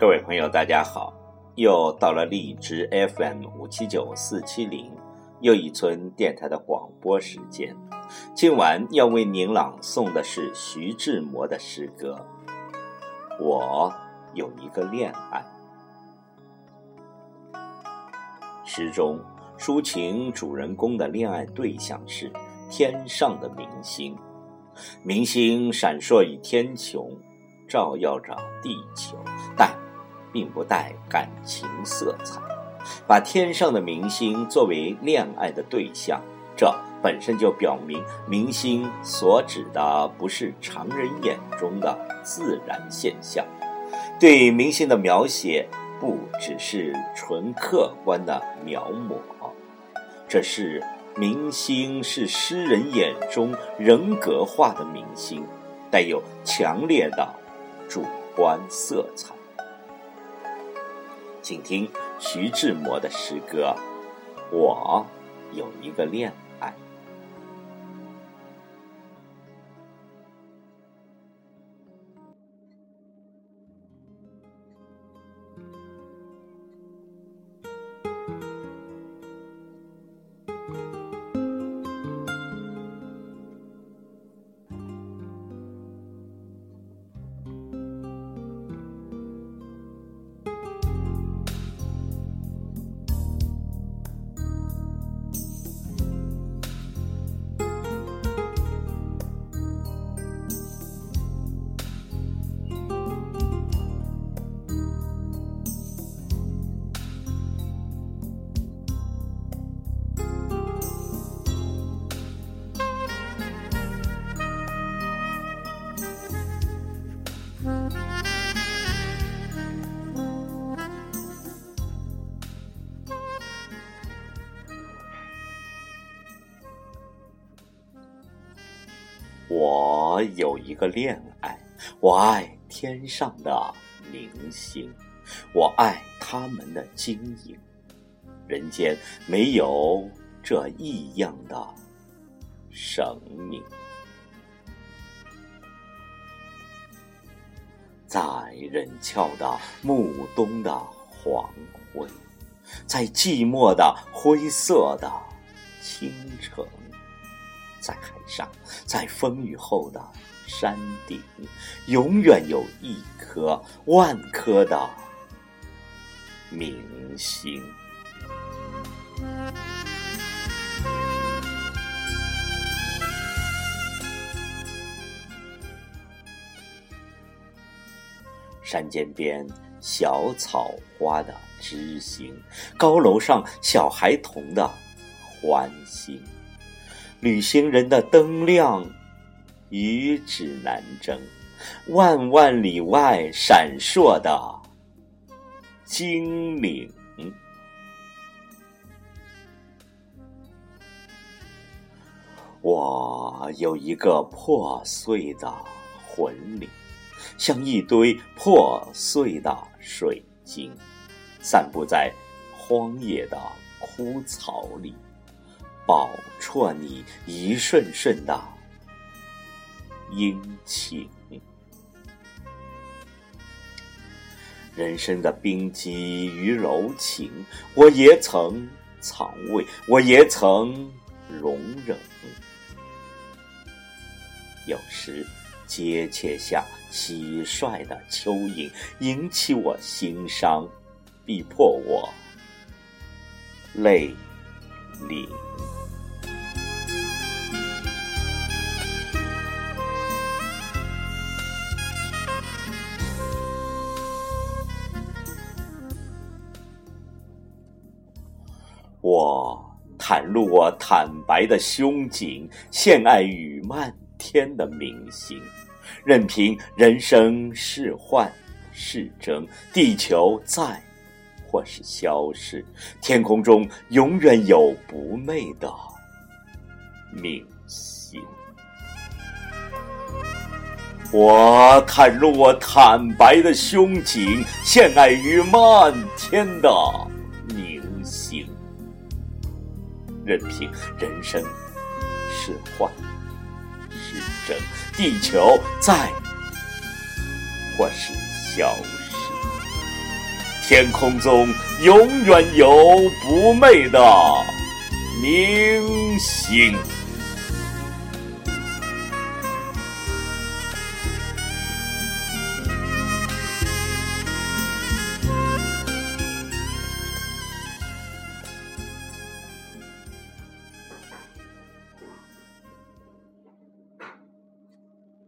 各位朋友，大家好！又到了荔枝 FM 五七九四七零又一村电台的广播时间。今晚要为您朗诵的是徐志摩的诗歌《我有一个恋爱》。诗中抒情主人公的恋爱对象是天上的明星，明星闪烁于天穹，照耀着地球，但。并不带感情色彩，把天上的明星作为恋爱的对象，这本身就表明明星所指的不是常人眼中的自然现象。对明星的描写不只是纯客观的描摹，这是明星是诗人眼中人格化的明星，带有强烈的主观色彩。请听徐志摩的诗歌《我有一个恋。我有一个恋爱，我爱天上的明星，我爱他们的晶莹。人间没有这异样的生命，在人俏的暮冬的黄昏，在寂寞的灰色的清晨。在海上，在风雨后的山顶，永远有一颗、万颗的明星。山涧边小草花的知心，高楼上小孩童的欢心。旅行人的灯亮，与指南针，万万里外闪烁的精灵。我有一个破碎的魂灵，像一堆破碎的水晶，散布在荒野的枯草里。饱啜你一瞬瞬的殷勤，人生的冰肌与柔情，我也曾藏味，我也曾容忍。有时，阶切下蟋蟀的蚯蚓，引起我心伤，逼迫我泪淋。我袒露我坦白的胸襟，献爱与漫天的明星，任凭人生是幻是真，地球在或是消失，天空中永远有不昧的明星。我袒露我坦白的胸襟，献爱于漫天的任凭人生是幻是真，地球在或是消失，天空中永远有不昧的明星。